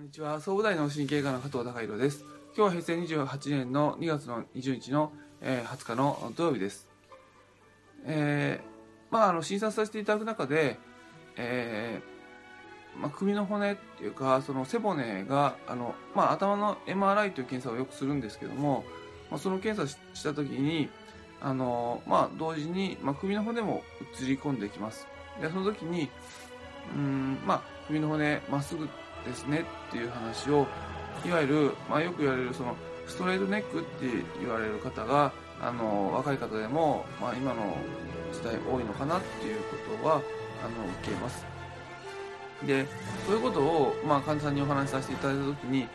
んにちは。総武大脳神経科の加藤孝弘です。今日は平成28年の2月の20日の、えー、20日の土曜日です。えー、まああの診察させていただく中でえー、まあ、首の骨っていうかその背骨があの、まあ、頭の MRI という検査をよくするんですけども、まあ、その検査した時にあの、まあ、同時に、まあ、首の骨も映り込んできます。でその時にうんまあ首の骨まっすぐですねっていう話をいわゆる、まあ、よく言われるそのストレートネックって言われる方があの若い方でも、まあ、今の時代多いのかなっていうことはあの受けます。でそういうことを、まあ、患者さんにお話しさせていただいた時に、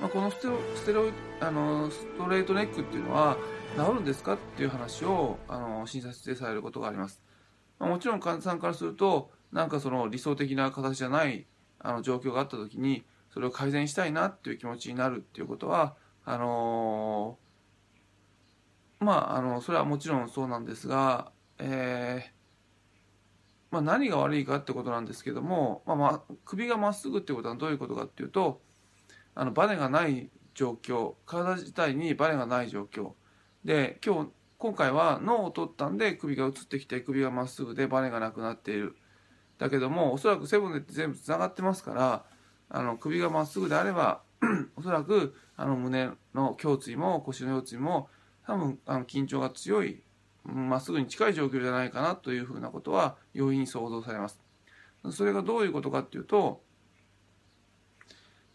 まあ、このステロステロあのストレートネックっていうのは治るんですかっていう話をあの診察でされることがあります、まあ、もちろん患者さんからするとなんかその理想的な形じゃないあの状況があった時にそれを改善したいなっていう気持ちになるっていうことはあのー、まああのそれはもちろんそうなんですが、えーまあ、何が悪いかってことなんですけども、まあ、まあ首がまっすぐってことはどういうことかっていうとあのバネがない状況体自体にバネがない状況。で今日今回は脳を取ったんで首が移ってきて首がまっすぐでバネがなくなっている。だけどもおそらく背骨って全部つながってますからあの首がまっすぐであれば おそらくあの胸の胸椎も腰の腰椎も多分あの緊張が強いまっすぐに近い状況じゃないかなというふうなことは容易に想像されます。それがどういうことかっていうと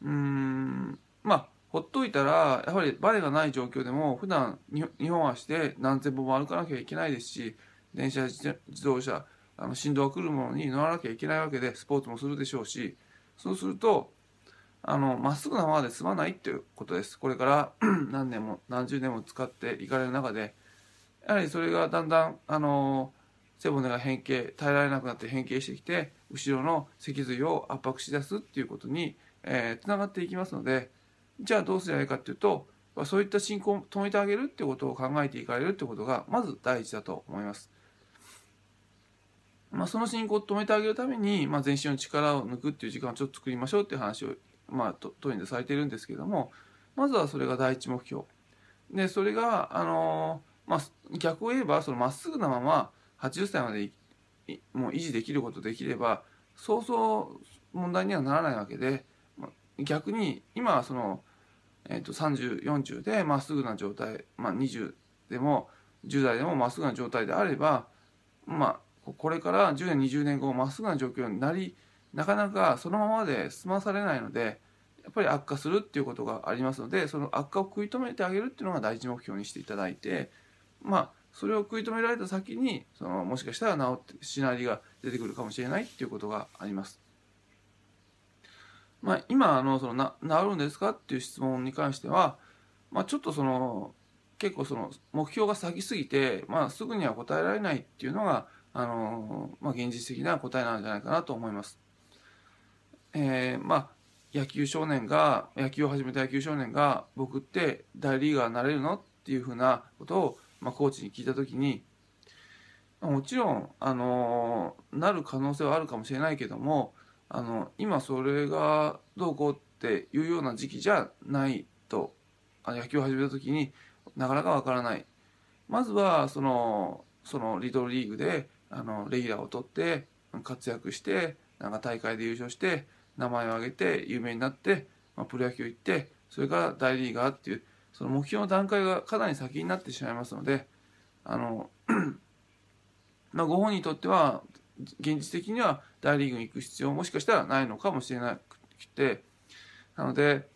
うんまあほっといたらやはりバネがない状況でも普段2本足で何千歩も歩かなきゃいけないですし電車自動車あの振動が来るものに乗らなきゃいけないわけでスポーツもするでしょうしそうするとあのまっすぐなままで済まないっていうことですこれから 何年も何十年も使っていかれる中でやはりそれがだんだんあの背骨が変形耐えられなくなって変形してきて後ろの脊髄を圧迫しだすっていうことに、えー、つながっていきますのでじゃあどうすればいいかっていうとそういった進行を止めてあげるってことを考えていかれるってことがまず第一だと思います。まあ、その進行を止めてあげるために、まあ、全身の力を抜くっていう時間をちょっと作りましょうっていう話を、まあ、当院でされてるんですけどもまずはそれが第一目標。でそれが、あのまあ、逆を言えばそのまっすぐなまま80歳までもう維持できることできればそうそう問題にはならないわけで、まあ、逆に今はその、えー、と3040でまっすぐな状態、まあ、20でも10代でもまっすぐな状態であればまあこれから10年20年後まっすぐな状況になりなかなかそのままで済まされないのでやっぱり悪化するっていうことがありますのでその悪化を食い止めてあげるっていうのが第一目標にしていただいてまあそれを食い止められた先にそのもしかしたら治ってシナリが出てくるかもしれないっていうことがあります。まあ、今あのそのな治るんですかっていう質問に関しては、まあ、ちょっとその結構その目標が先すぎて、まあ、すぐには答えられないっていうのがあのまあ、現実的な答えなんじゃないかなと思います。えー、まあ野球少年が野球を始めた野球少年が僕って大リーガーになれるのっていうふうなことを、まあ、コーチに聞いた時にもちろん、あのなる可能性はあるかもしれないけどもあの今それがどうこうっていうような時期じゃないとあの野球を始めた時になかなかわからない。まずはそのそのリトルリーグであのレギュラーを取って活躍してなんか大会で優勝して名前を挙げて有名になって、まあ、プロ野球行ってそれから大リーガーっていうその目標の段階がかなり先になってしまいますのであの まあご本人にとっては現実的には大リーグに行く必要もしかしたらないのかもしれなくてなので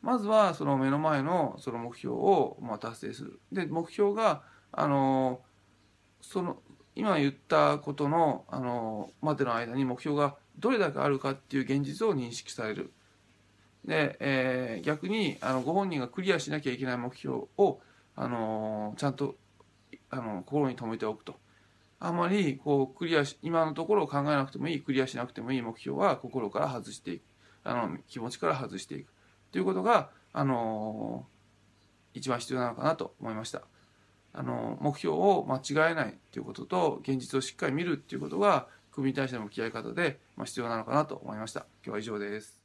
まずはその目の前のその目標をまあ達成する。で目標があのその今言ったことのあのまでの間に目標がどれだけあるかっていう現実を認識される。で、えー、逆にあのご本人がクリアしなきゃいけない目標をあのちゃんとあの心に留めておくと。あまりこうクリアし今のところを考えなくてもいいクリアしなくてもいい目標は心から外していくあの気持ちから外していくということがあの一番必要なのかなと思いました。あの目標を間違えないということと現実をしっかり見るっていうことが組に対しての向き合い方で、ま、必要なのかなと思いました。今日は以上です。